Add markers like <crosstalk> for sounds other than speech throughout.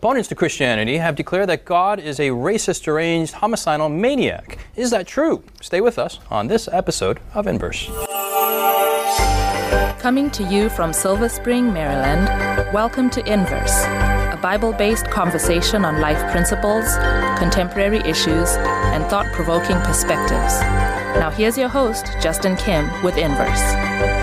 Opponents to Christianity have declared that God is a racist, deranged, homicidal maniac. Is that true? Stay with us on this episode of Inverse. Coming to you from Silver Spring, Maryland, welcome to Inverse, a Bible based conversation on life principles, contemporary issues, and thought provoking perspectives. Now, here's your host, Justin Kim, with Inverse.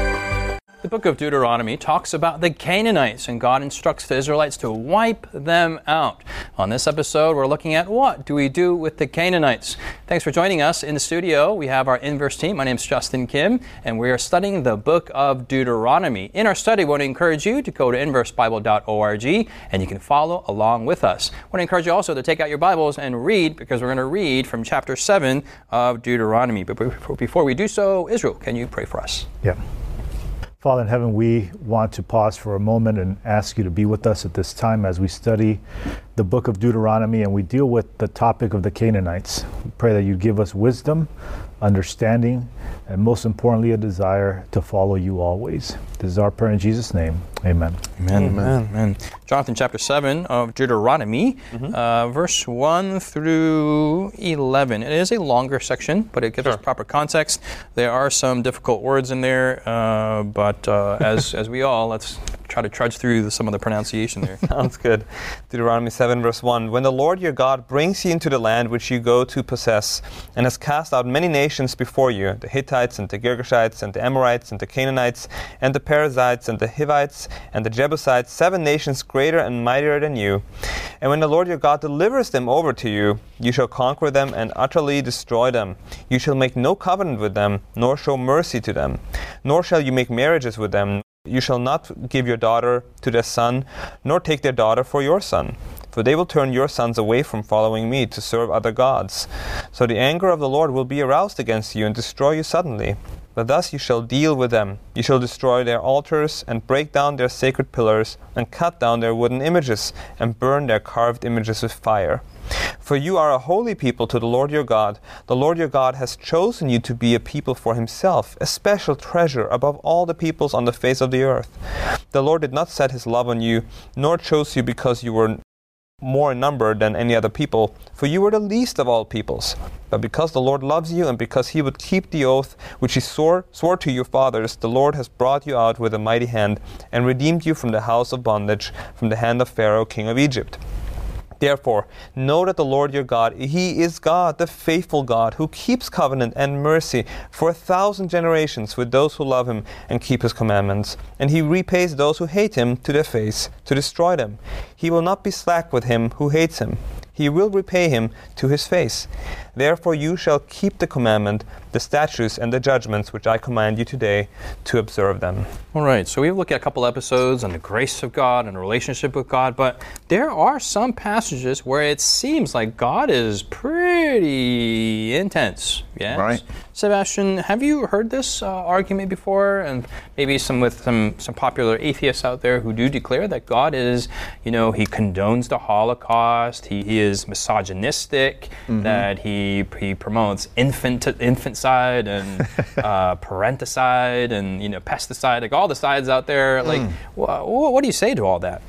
The book of Deuteronomy talks about the Canaanites, and God instructs the Israelites to wipe them out. On this episode, we're looking at what do we do with the Canaanites. Thanks for joining us in the studio. We have our inverse team. My name is Justin Kim, and we are studying the book of Deuteronomy. In our study, we want to encourage you to go to inversebible.org, and you can follow along with us. I want to encourage you also to take out your Bibles and read, because we're going to read from chapter 7 of Deuteronomy. But before we do so, Israel, can you pray for us? Yeah. Father in heaven, we want to pause for a moment and ask you to be with us at this time as we study the book of Deuteronomy and we deal with the topic of the Canaanites. We pray that you give us wisdom, understanding, and most importantly, a desire to follow you always. This is our prayer in Jesus' name. Amen. Amen. Amen. Amen. Jonathan chapter 7 of Deuteronomy, mm-hmm. uh, verse 1 through 11. It is a longer section, but it gives sure. us proper context. There are some difficult words in there, uh, but uh, as, <laughs> as we all, let's try to trudge through the, some of the pronunciation there. Sounds good. Deuteronomy 7, verse 1. When the Lord your God brings you into the land which you go to possess, and has cast out many nations before you, the Hittites, and the Girgashites, and the Amorites, and the Canaanites, and the Perizzites, and the Hivites, and the Jebusites, seven nations greater and mightier than you. And when the Lord your God delivers them over to you, you shall conquer them and utterly destroy them. You shall make no covenant with them, nor show mercy to them, nor shall you make marriages with them you shall not give your daughter to their son, nor take their daughter for your son. For they will turn your sons away from following me to serve other gods. So the anger of the Lord will be aroused against you and destroy you suddenly. But thus you shall deal with them. You shall destroy their altars, and break down their sacred pillars, and cut down their wooden images, and burn their carved images with fire. For you are a holy people to the Lord your God. The Lord your God has chosen you to be a people for himself, a special treasure above all the peoples on the face of the earth. The Lord did not set his love on you, nor chose you because you were more in number than any other people, for you were the least of all peoples. But because the Lord loves you, and because he would keep the oath which he swore, swore to your fathers, the Lord has brought you out with a mighty hand, and redeemed you from the house of bondage, from the hand of Pharaoh king of Egypt. Therefore, know that the Lord your God, He is God, the faithful God, who keeps covenant and mercy for a thousand generations with those who love Him and keep His commandments. And He repays those who hate Him to their face, to destroy them. He will not be slack with him who hates Him. He will repay him to his face. Therefore, you shall keep the commandment, the statutes, and the judgments which I command you today to observe them. All right, so we've looked at a couple episodes on the grace of God and relationship with God, but there are some passages where it seems like God is pretty intense. Yes? Right. Sebastien, have you heard this uh, argument before? And maybe some with some, some popular atheists out there who do declare that God is, you know, he condones the Holocaust, he, he is misogynistic, mm-hmm. that he, he promotes infant infanticide and <laughs> uh, parenticide and, you know, pesticide, like all the sides out there. Like, mm. wh- what do you say to all that?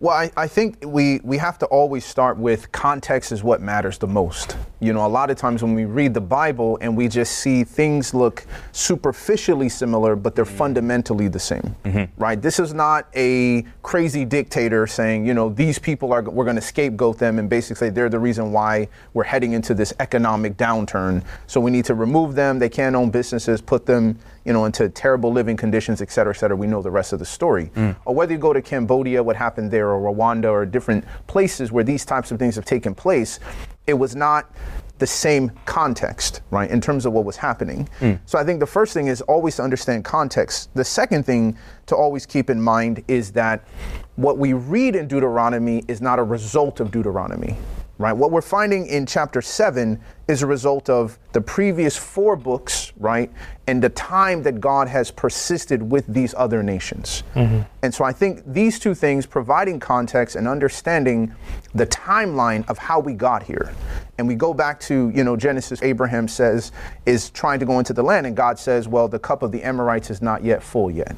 Well, I, I, think we, we have to always start with context is what matters the most. You know, a lot of times when we read the Bible and we just see things look superficially similar, but they're mm-hmm. fundamentally the same, mm-hmm. right? This is not a crazy dictator saying, you know, these people are, we're going to scapegoat them and basically they're the reason why we're heading into this economic downturn. So we need to remove them. They can't own businesses, put them you know, into terrible living conditions, et cetera, et cetera. We know the rest of the story. Mm. Or whether you go to Cambodia, what happened there, or Rwanda, or different places where these types of things have taken place, it was not the same context, right, in terms of what was happening. Mm. So I think the first thing is always to understand context. The second thing to always keep in mind is that what we read in Deuteronomy is not a result of Deuteronomy right? What we're finding in chapter 7 is a result of the previous four books, right? And the time that God has persisted with these other nations. Mm-hmm. And so I think these two things, providing context and understanding the timeline of how we got here, And we go back to, you know, Genesis, Abraham says, is trying to go into the land, and God says, well, the cup of the Amorites is not yet full yet.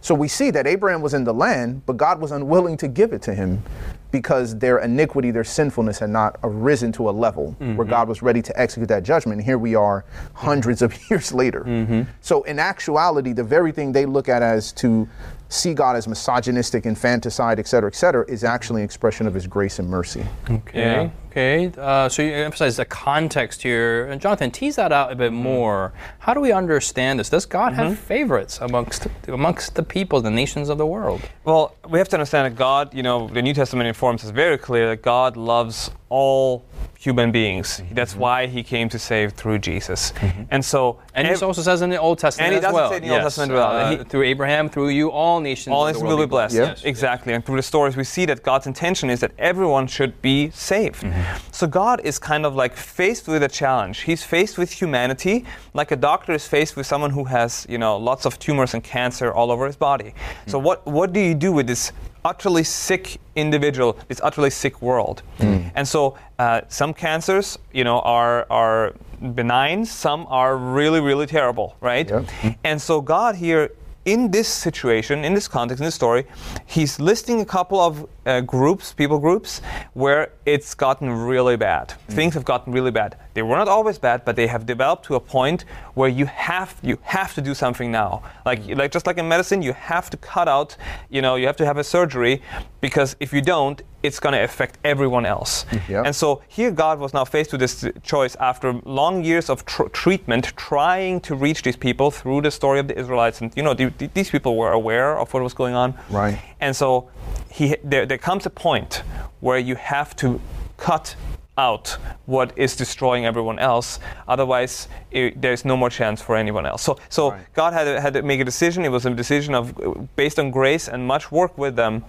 So we see that Abraham was in the land, but God was unwilling to give it to him because their iniquity, their sinfulness had not arisen to a level mm-hmm. where God was ready to execute that judgment. And here we are hundreds of <laughs> years later. Mm-hmm. Mm-hmm. So, in actuality, the very thing they look at as to see God as misogynistic, infanticide, et cetera, et cetera, is actually an expression of His grace and mercy. Okay. Yeah. Okay. Uh, so you emphasize the context here, and Jonathan, tease that out a bit mm-hmm. more. How do we understand this? Does God mm-hmm. have favorites amongst amongst the people, the nations of the world? Well, we have to understand that God, you know, the New Testament informs us very clear that God loves all human beings. Mm-hmm. That's why he came to save through Jesus. Mm-hmm. And so, and he also says in the Old Testament and he does well. say in the yes. Old Testament well. Uh, he, through Abraham, through you, all nations, all nations will be blessed. blessed. Yes. Exactly. And through the stories, we see that God's intention is that everyone should be saved. Mm-hmm. So God is kind of like faced with a challenge. He's faced with humanity, like a doctor is faced with someone who has, you know, lots of tumors and cancer all over his body. So mm. what what do you do with this utterly sick individual, this utterly sick world. Mm. And so uh, some cancers, you know, are are benign, some are really, really terrible, right? Yep. And so God here in this situation, in this context, in this story, he's listing a couple of uh, groups, people groups, where it's gotten really bad. Mm. Things have gotten really bad. They were not always bad, but they have developed to a point where you have you have to do something now. Like mm. like just like in medicine, you have to cut out. You know, you have to have a surgery because if you don't, it's going to affect everyone else. Yep. And so here, God was now faced with this choice after long years of tr- treatment, trying to reach these people through the story of the Israelites. And you know, the, the, these people were aware of what was going on. Right. And so he, there, there comes a point where you have to cut out what is destroying everyone else. Otherwise, it, there's no more chance for anyone else. So, so right. God had to, had to make a decision. It was a decision of based on grace and much work with them.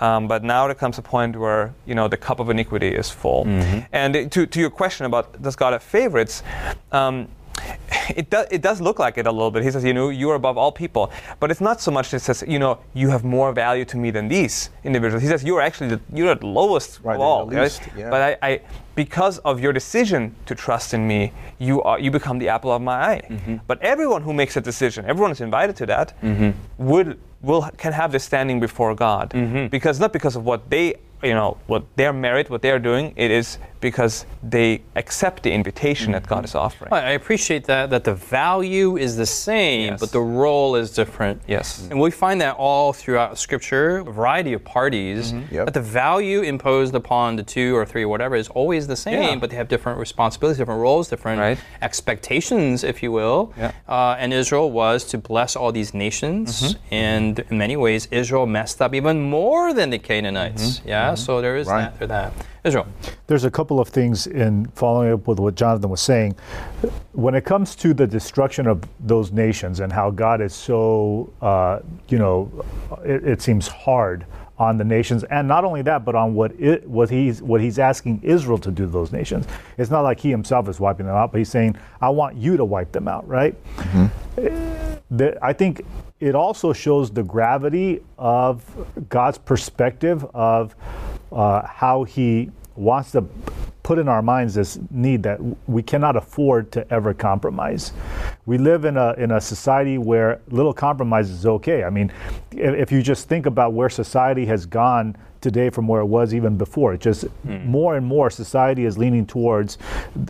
Um, but now there comes a point where you know the cup of iniquity is full. Mm-hmm. And to, to your question about does God have favorites? Um, it does it does look like it a little bit. He says, you know, you are above all people, but it's not so much. It says, you know, you have more value to me than these individuals. He says, you are actually the, you're at the lowest right, of all. Least, right? yeah. But I, I, because of your decision to trust in me, you are you become the apple of my eye. Mm-hmm. But everyone who makes a decision, everyone is invited to that, mm-hmm. would will can have this standing before God mm-hmm. because not because of what they you know what their merit, what they're doing. It is because they accept the invitation mm-hmm. that God is offering. I appreciate that that the value is the same, yes. but the role is different. Yes, and we find that all throughout Scripture, a variety of parties. Mm-hmm. Yep. But the value imposed upon the two or three, or whatever, is always the same. Yeah. But they have different responsibilities, different roles, different right. expectations, if you will. Yeah. Uh, and Israel was to bless all these nations, mm-hmm. and in many ways, Israel messed up even more than the Canaanites. Mm-hmm. Yeah. Mm-hmm. So there is right. that. That. Israel. There's a couple of things in following up with what Jonathan was saying. When it comes to the destruction of those nations and how God is so, uh, you know, it, it seems hard on the nations, and not only that, but on what it, what he's what he's asking Israel to do to those nations. It's not like he himself is wiping them out, but he's saying, "I want you to wipe them out." Right? Mm-hmm. I think it also shows the gravity of God's perspective of uh, how He wants to put in our minds this need that we cannot afford to ever compromise. We live in a in a society where little compromise is okay. I mean, if, if you just think about where society has gone today from where it was even before. It just mm. more and more society is leaning towards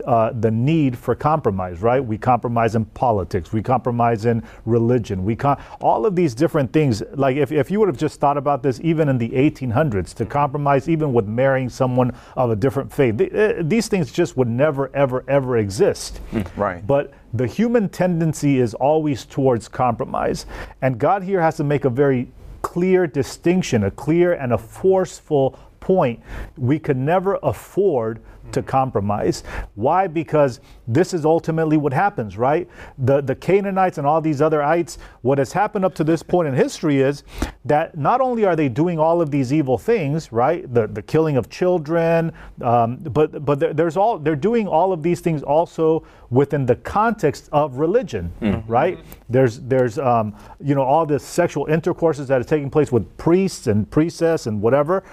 uh, the need for compromise, right? We compromise in politics, we compromise in religion, we com- all of these different things. Like if, if you would have just thought about this even in the 1800s, to compromise even with marrying someone of a different faith, th- these things just would never, ever, ever exist. Mm. Right. But the human tendency is always towards compromise. And God here has to make a very clear distinction, a clear and a forceful point. We could never afford to compromise. Why? Because this is ultimately what happens, right? The the Canaanites and all these other ites, what has happened up to this point in history is that not only are they doing all of these evil things, right? The the killing of children, um, but but there's all they're doing all of these things also within the context of religion, mm-hmm. right? There's there's um, you know all this sexual intercourses that is taking place with priests and priestess and whatever.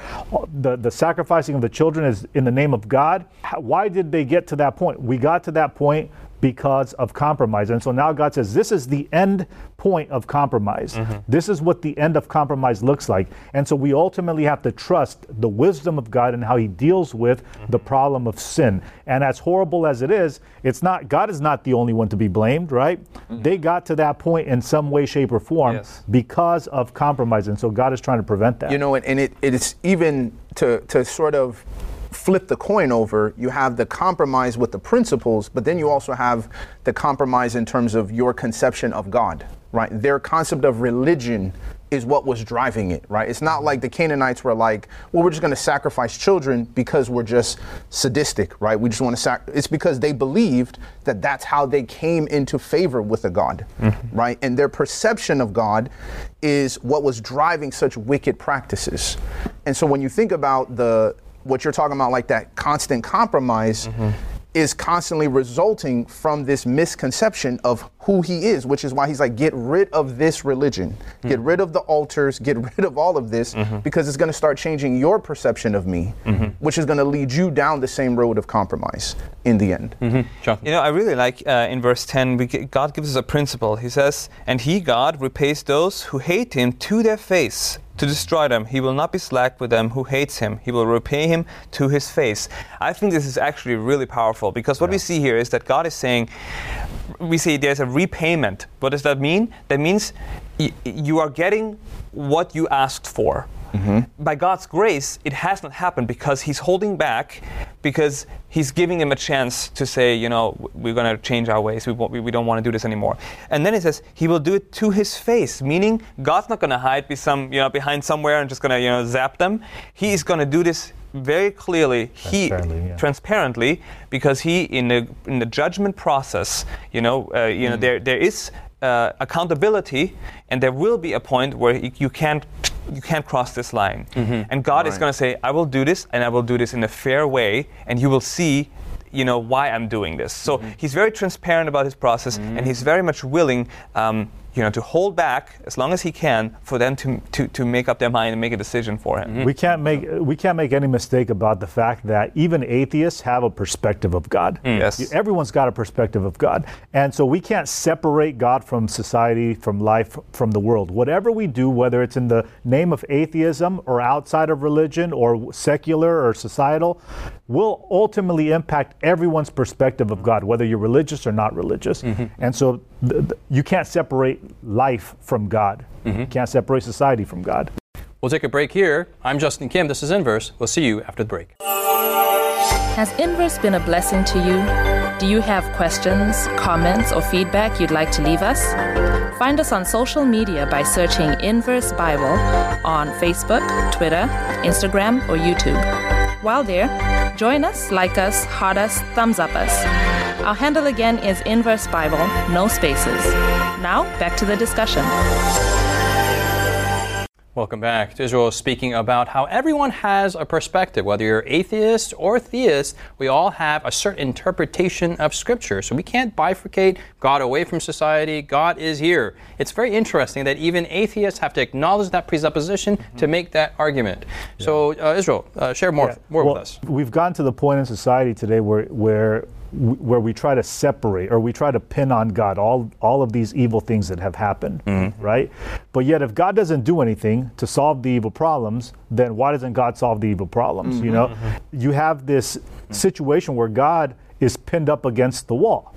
the, the sacrificing of the children is in the name of God. Why did they get to that point? We got to that point because of compromise. And so now God says, this is the end point of compromise. Mm-hmm. This is what the end of compromise looks like. And so we ultimately have to trust the wisdom of God and how he deals with mm-hmm. the problem of sin. And as horrible as it is, it's not God is not the only one to be blamed, right? Mm-hmm. They got to that point in some way, shape, or form yes. because of compromise. And so God is trying to prevent that. You know, and it, it's even to to sort of flip the coin over, you have the compromise with the principles, but then you also have the compromise in terms of your conception of God, right? Their concept of religion is what was driving it, right? It's not like the Canaanites were like, well, we're just going to sacrifice children because we're just sadistic, right? We just want to sac. It's because they believed that that's how they came into favor with a God, mm-hmm. right? And their perception of God is what was driving such wicked practices. And so when you think about the what you're talking about, like that constant compromise, mm-hmm. is constantly resulting from this misconception of who he is, which is why he's like, get rid of this religion, mm-hmm. get rid of the altars, get <laughs> rid of all of this, mm-hmm. because it's going to start changing your perception of me, mm-hmm. which is going to lead you down the same road of compromise in the end. Mm-hmm. You know, I really like uh, in verse 10, we, God gives us a principle. He says, And he, God, repays those who hate him to their face to destroy them. He will not be slack with them who hates him. He will repay him to his face. I think this is actually really powerful because what yeah. we see here is that God is saying, we see there's a repayment. What does that mean? That means y- you are getting what you asked for. Mm-hmm. By God's grace, it has not happened because He's holding back, because He's giving him a chance to say, you know, we're going to change our ways. We, we, we don't want to do this anymore. And then He says He will do it to His face, meaning God's not going to hide be some, you know, behind somewhere and just going to you know zap them. He is going to do this very clearly he transparently, yeah. transparently because he in the in the judgment process you know uh, you mm. know there there is uh, accountability and there will be a point where you can't you can't cross this line. Mm-hmm. And God right. is going to say, I will do this, and I will do this in a fair way, and you will see you know why I'm doing this. So mm-hmm. he's very transparent about his process, mm-hmm. and he's very much willing um, you know, to hold back as long as he can for them to, to, to make up their mind and make a decision for him. Mm-hmm. We can't make we can't make any mistake about the fact that even atheists have a perspective of God. Mm. Yes. Everyone's got a perspective of God. And so we can't separate God from society, from life, from the world. Whatever we do, whether it's in the name of atheism or outside of religion or secular or societal, will ultimately impact everyone's perspective of God, whether you're religious or not religious. Mm-hmm. And so th- th- you can't separate life from God. Mm-hmm. You can't separate society from God. We'll take a break here. I'm Justin Kim. This is Inverse. We'll see you after the break. Has Inverse been a blessing to you? Do you have questions, comments, or feedback you'd like to leave us? Find us on social media by searching Inverse Bible on Facebook, Twitter, Instagram, or YouTube. While there, join us, like us, heart us, thumbs up us. Our handle again is Inverse Bible, no spaces. Now, back to the discussion. Welcome back. Israel is speaking about how everyone has a perspective. Whether you're atheist or theist, we all have a certain interpretation of Scripture. So we can't bifurcate God away from society. God is here. It's very interesting that even atheists have to acknowledge that presupposition mm-hmm. to make that argument. Yeah. So, uh, Israel, uh, share more, yeah. more well, with us. We've gotten to the point in society today where, where where we try to separate or we try to pin on God all, all of these evil things that have happened, mm-hmm. right? But yet, if God doesn't do anything to solve the evil problems, then why doesn't God solve the evil problems? Mm-hmm. You know, mm-hmm. you have this situation where God is pinned up against the wall.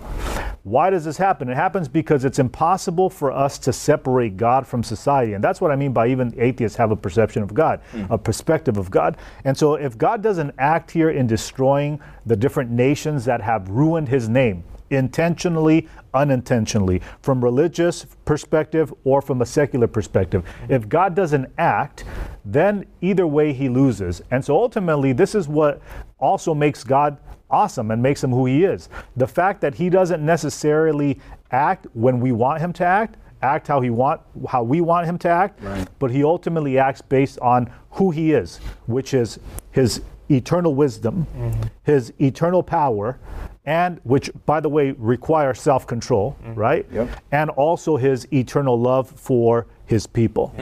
Why does this happen? It happens because it's impossible for us to separate God from society. And that's what I mean by even atheists have a perception of God, mm. a perspective of God. And so if God doesn't act here in destroying the different nations that have ruined his name, intentionally, unintentionally, from religious perspective or from a secular perspective. If God doesn't act, then either way he loses. And so ultimately, this is what also makes God awesome and makes him who he is. The fact that he doesn't necessarily act when we want him to act, act how he want how we want him to act, right. but he ultimately acts based on who he is, which is his eternal wisdom, mm-hmm. his eternal power, and which by the way require self-control, mm-hmm. right? Yep. And also his eternal love for his people.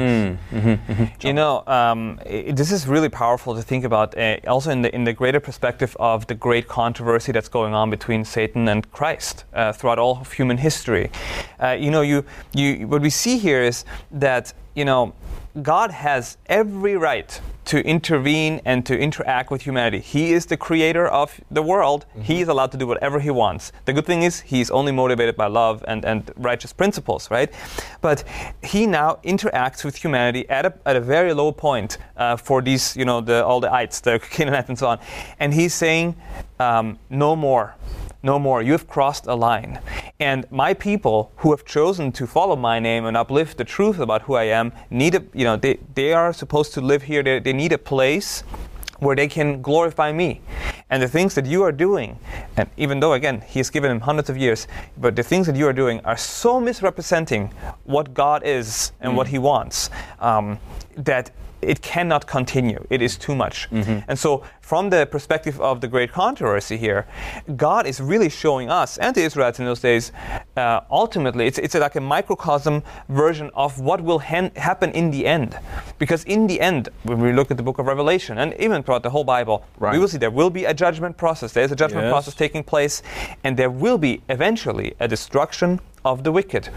You know, um, i this is really powerful to think about. Uh, also, in the in the greater perspective of the great controversy that's going on between Satan and Christ uh, throughout all of human history. Uh, you know, you you what we see here is that you know God has every right to intervene and to interact with humanity. He is the creator of the world. He is allowed to do whatever he wants. The good thing is he's only motivated by love and, and righteous principles, right? But he now interacts with humanity at a, at a very low point uh, for these, you know, the, all the ites, the <laughs> Canaanites and so on. And he's saying, um, no more no more. You have crossed a line. And my people who have chosen to follow my name and uplift the truth about who I am need a, you know, they, they are supposed to live here. They, they need a place where they can glorify me. And the things that you are doing, and even though, again, He has given him hundreds of years, but the things that you are doing are so misrepresenting what God is and what He wants um, that it cannot continue. It is too much. And so, from the perspective of the great controversy here, God is really showing us and the Israelites in those days, uh, ultimately, it's, it's like a microcosm version of what will hen- happen in the end. Because in the end, when we look at the book of Revelation and even throughout the whole Bible, Right. we will see there will be a judgment process. There's a judgment Yes. process taking place, and there will be eventually a destruction of the wicked.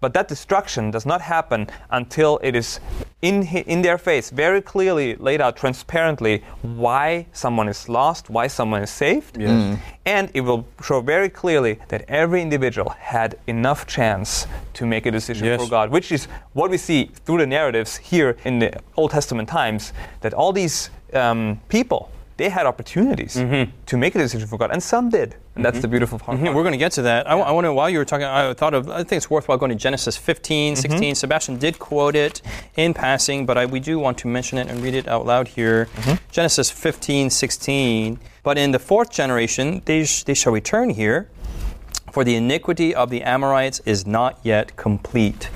But that destruction does not happen until it is in, in their face, very clearly laid out transparently why someone is lost, why someone is saved. And it will show very clearly that every individual had enough chance to make a decision Yes. for God, which is what we see through the narratives here in the Old Testament times, that all these um, people, they had opportunities mm-hmm. to make a decision for God, and some did. And that's mm-hmm. the beautiful part. Mhm, We're going to get to that. I, I want to, while you were talking, I thought of, I think it's worthwhile going to Genesis 15, mm-hmm. 16. Sebastien did quote it in passing, but I, we do want to mention it and read it out loud here. Genesis 15, 16. But in the fourth generation, they, sh- they shall return here, for the iniquity of the Amorites is not yet complete.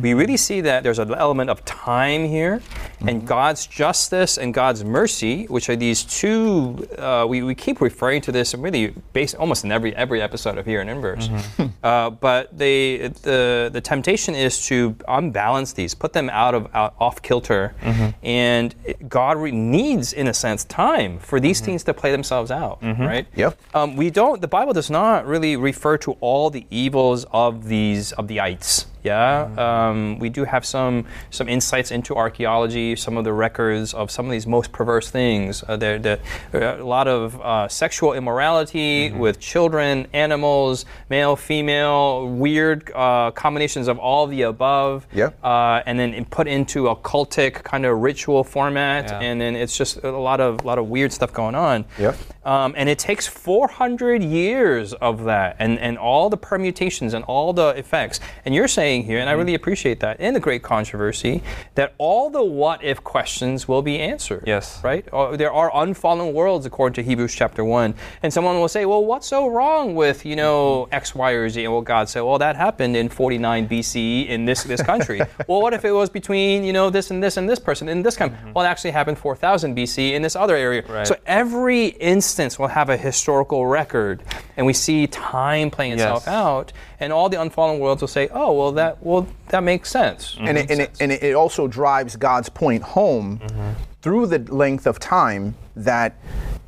We really see that there's an element of time here, and God's justice and God's mercy, which are these two. Uh, we, we keep referring to this really based almost in every every episode of Here in Inverse. <laughs> Uh, but they the the temptation is to unbalance these, put them out of out, off kilter, and God re- needs, in a sense, time for these things to play themselves out. Right? Yep. Um, we don't. The Bible does not really refer to all the evils of these of the ites. Yeah, um, we do have some some insights into archaeology, some of the records of some of these most perverse things. Uh, there, there, there a lot of uh, sexual immorality with children, animals, male, female, weird uh, combinations of all the above. Yep. Uh, and then put into a cultic kind of ritual format, Yeah. and then it's just a lot of lot of weird stuff going on. Yep. Um, and it takes 400 years of that and, and all the permutations and all the effects. And you're saying here, and I mm-hmm. really appreciate that, in the Great Controversy, that all the what if questions will be answered. Yes. Right? Uh, There are unfallen worlds according to Hebrews chapter 1. And someone will say, well, what's so wrong with, you know, mm-hmm. X, Y, or Z? And well, God said, well, that happened in 49 BC in this, this country. <laughs> well, what if it was between, you know, this and this and this person in this country? Mm-hmm. Well, it actually happened 4000 BC in this other area. Right. So every instance will have a historical record, and we see time playing itself Yes. out, and all the unfallen worlds will say, "Oh, well, that well that makes sense." Mm-hmm. and it, and, it, and it also drives God's point home mm-hmm. through the length of time that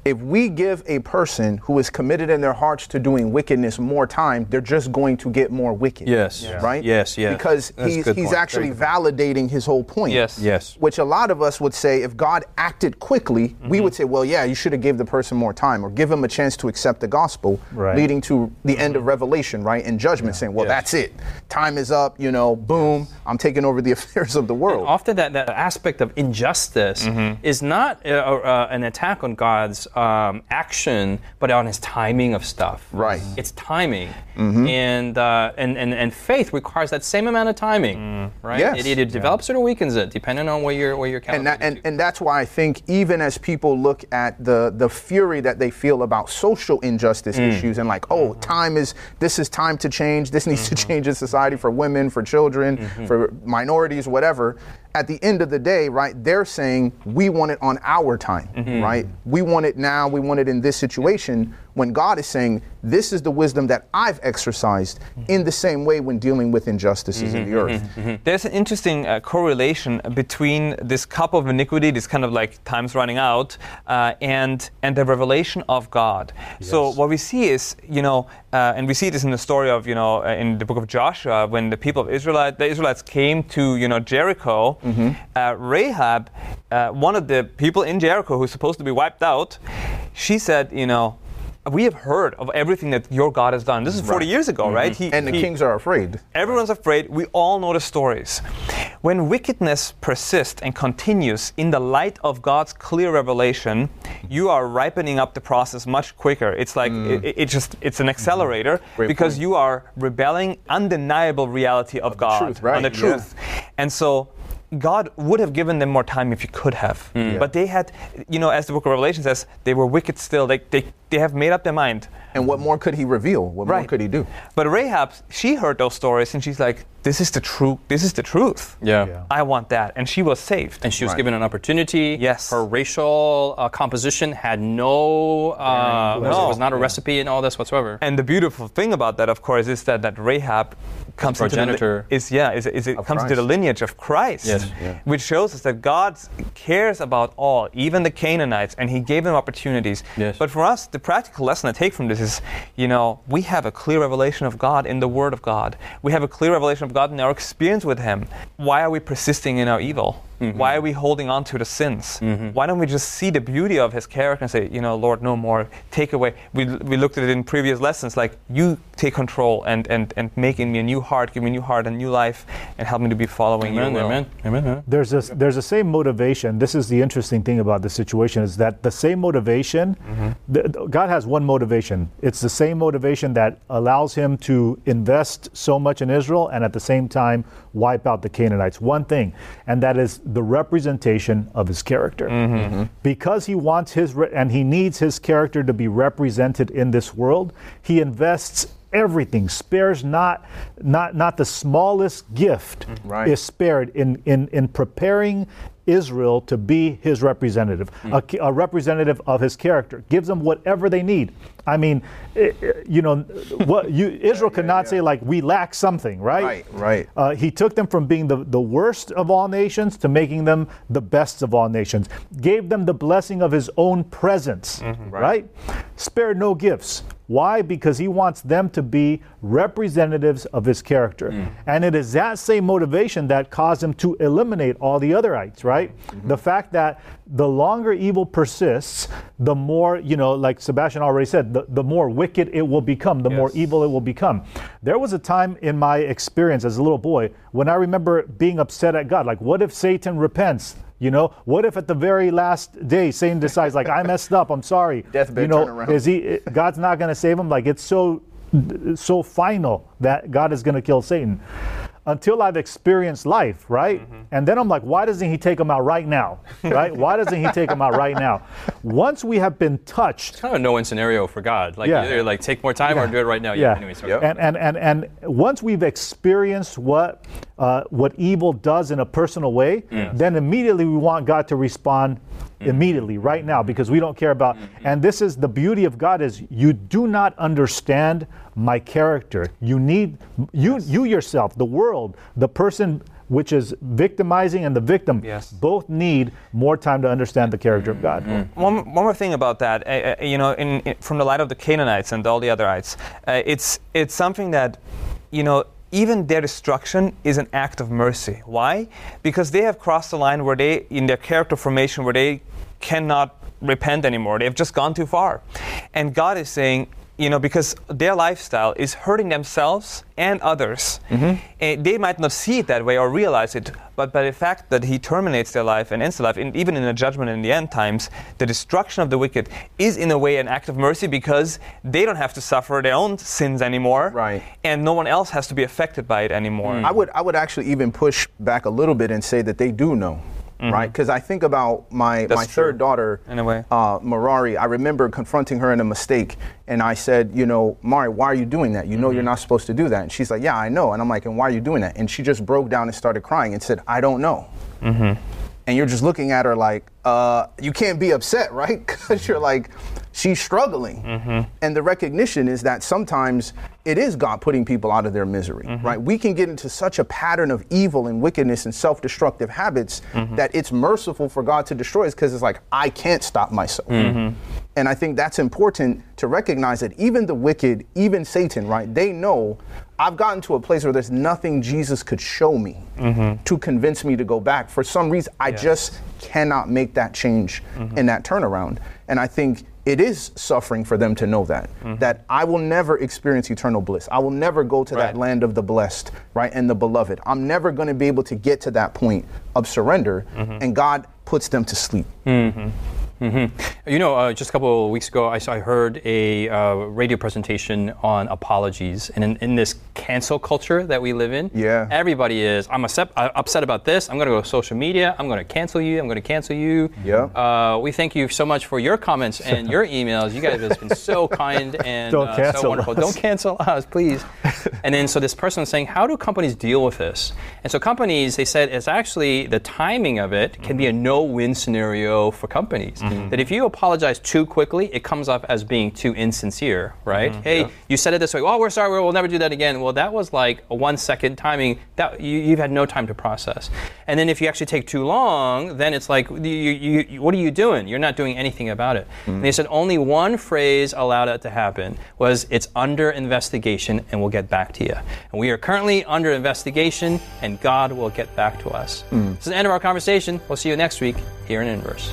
if we give a person who is committed in their hearts to doing wickedness more time, they're just going to get more wicked. Yes. Yeah. Right? Yes, yes. Because That's he's, he's actually validating his whole point. Yes. Yes. Which a lot of us would say if God acted quickly, we would say, well, yeah, you should have gave the person more time or give him a chance to accept the gospel, Right. leading to the end of Revelation, right? And judgment saying, well, Yes. that's it. Time is up, you know, boom, I'm taking over the <laughs> affairs of the world. Often that, that aspect of injustice is not uh, uh, an attack on God's um, action, but on His timing of stuff. Right. It's timing, mm-hmm. and, uh, and and and faith requires that same amount of timing, mm. right? Yes. It either develops it or weakens it, depending on where you're where you're and, that, and, and that's why I think even as people look at the the fury that they feel about social injustice mm. issues and like oh mm-hmm. time is this is time to change. This needs to mm-hmm. change in society for women for children for minorities whatever at the end of the day right they're saying we want it on our time mm-hmm. right? We want it now. We want it in this situation when God is saying, This is the wisdom that I've exercised in the same way when dealing with injustices in the earth. There's an interesting uh, correlation between this cup of iniquity, this kind of like time's running out, uh, and and the revelation of God. So what we see is, you know, uh, and we see this in the story of, you know, uh, in the book of Joshua, when the people of Israel, the Israelites came to, you know, Jericho. Uh, Rahab, uh, one of the people in Jericho who's supposed to be wiped out, she said, you know. We have heard of everything that your God has done. This is 40 years ago, right? He- And the he- kings are afraid. Everyone's afraid. We all know the stories. When wickedness persists and continues in the light of God's clear revelation, you are ripening up the process much quicker. It's like it, it just it's an accelerator Mm. Great because point. you are rebelling undeniable reality of, God truth, right, on the yeah. truth. And so God would have given them more time if He could have. Mm. But they had, you know, as the book of Revelation says, they were wicked still. They, they, they have made up their mind. And what more could he reveal? What more could he do? But Rahab, she heard those stories and she's like, this is the truth. This is the truth. Yeah. Yeah. I want that. And she was saved. And she was Right. given an opportunity. Yes. Her racial uh, composition had no, uh, was, No. was not a recipe in all this whatsoever. And the beautiful thing about that, of course, is that, that Rahab comes into the, is yeah is, is it Of comes into the lineage of Christ, Yes. Yeah. which shows us that God cares about all, even the Canaanites, and He gave them opportunities. Yes. But for us, the practical lesson I take from this is, you know, we have a clear revelation of God in the Word of God. We have a clear revelation of God in our experience with Him. Why are we persisting in our evil? Mm-hmm. Why are we holding on to the sins? Why don't we just see the beauty of His character and say, you know, Lord, no more. Take away. We, we looked at it in previous lessons, like you take control and, and, and make in me a new heart, give me a new heart, a new life, and help me to be following Amen, your will. amen, amen, amen. There's a there's the same motivation. This is the interesting thing about the situation is that the same motivation. the- the- God has one motivation. It's the same motivation that allows Him to invest so much in Israel and at the same time wipe out the Canaanites. One thing, and that is the representation of His character. Because He wants His re- and He needs His character to be represented in this world. He invests everything spares not not not the smallest gift Right. is spared in, in, in preparing Israel to be his representative, hmm. a, a representative of his character. Gives them whatever they need. I mean, you know, what <laughs> you Israel could not say like we lack something, right? Right, right. Uh, he took them from being the, the worst of all nations to making them the best of all nations. Gave them the blessing of his own presence, mm-hmm, right? Spared no gifts. Why? Because he wants them to be representatives of his character. Mm. And it is that same motivation that caused him to eliminate all the otherites, right? Mm-hmm. The fact that the longer evil persists, the more, you know, like Sebastien already said, the, the more wicked it will become, the more evil it will become. There was a time in my experience as a little boy when I remember being upset at God. Like, what if Satan repents? You know, what if at the very last day Satan decides, like, I <laughs> messed up, I'm sorry. Deathbed you know, turnaround. is he? Eh, God's not going to save him. Like, it's so, so final that God is going to kill Satan. Until I've experienced life, right? Mm-hmm. And then I'm like, why doesn't he take him out right now? Right? why doesn't he take him out right now? Once we have been touched Kind of a no-win scenario for God. Like Yeah. either like take more time or do it right now. Yeah. Anyways, okay. Yep. and, and, and, and once we've experienced what, uh, what evil does in a personal way, then immediately we want God to respond Mm-hmm. immediately, right now, because we don't care about. Mm-hmm. And this is the beauty of God is you do not understand my character. You need you you yourself, the world, the person which is victimizing and the victim Yes. both need more time to understand the character of God. Mm-hmm. One, one more thing about that, uh, you know, in, in, from the light of the Canaanites and all the otherites, uh, it's it's something that, you know, even their destruction is an act of mercy. Why? Because they have crossed the line where they, in their character formation, where they cannot repent anymore. They have just gone too far, and God is saying. You know, because their lifestyle is hurting themselves and others. And they might not see it that way or realize it, but by the fact that He terminates their life and ends their life, even in the judgment in the end times, the destruction of the wicked is in a way an act of mercy because they don't have to suffer their own sins anymore, Right. And no one else has to be affected by it anymore. I would I would actually even push back a little bit and say that they do know, right? Because I think about my That's my true. third daughter, In a way. uh, Marari. I remember confronting her in a mistake, and I said, you know, Mari, why are you doing that? You know, you're not supposed to do that. And she's like, yeah, I know. And I'm like, and why are you doing that? And she just broke down and started crying and said, I don't know. And you're just looking at her like, uh, you can't be upset, right? <laughs> Because you're like, she's struggling. Mm-hmm. And the recognition is that sometimes it is God putting people out of their misery, mm-hmm. right? We can get into such a pattern of evil and wickedness and self destructive habits mm-hmm. that it's merciful for God to destroy us because it's like, I can't stop myself. And I think that's important to recognize that even the wicked, even Satan, right, they know I've gotten to a place where there's nothing Jesus could show me to convince me to go back. For some reason, I just cannot make that change and that turnaround. And I think it is suffering for them to know that mm-hmm. that I will never experience eternal bliss. I will never go to that land of the blessed, right, and the beloved. I'm never going to be able to get to that point of surrender, mm-hmm. and God puts them to sleep. Mm-hmm. You know, uh, just a couple of weeks ago, I, I heard a uh, radio presentation on apologies, and in, in this cancel culture that we live in, Yeah. everybody is. I'm upset, uh, upset about this. I'm going to go to social media. I'm going to cancel you. I'm going to cancel you. Yeah. Uh, we thank you so much for your comments <laughs> and your emails. You guys have been so kind <laughs> and uh, so wonderful. us. Don't cancel us, please. <laughs> and then so this person was saying, how do companies deal with this? And so companies, they said, it's actually the timing of it can be a no-win scenario for companies. Mm-hmm. That if you apologize too quickly, it comes off as being too insincere, right? Mm-hmm. Hey, you said it this way. Oh, we're sorry. We'll never do that again. Well, that was like a one-second timing. That you, you've had no time to process. And then if you actually take too long, then it's like, you, you, you, what are you doing? You're not doing anything about it. Mm-hmm. And they said only one phrase allowed that to happen was it's under investigation and we'll get back to you. And we are currently under investigation and God will get back to us. Mm. This is the end of our conversation. We'll see you next week here in Inverse.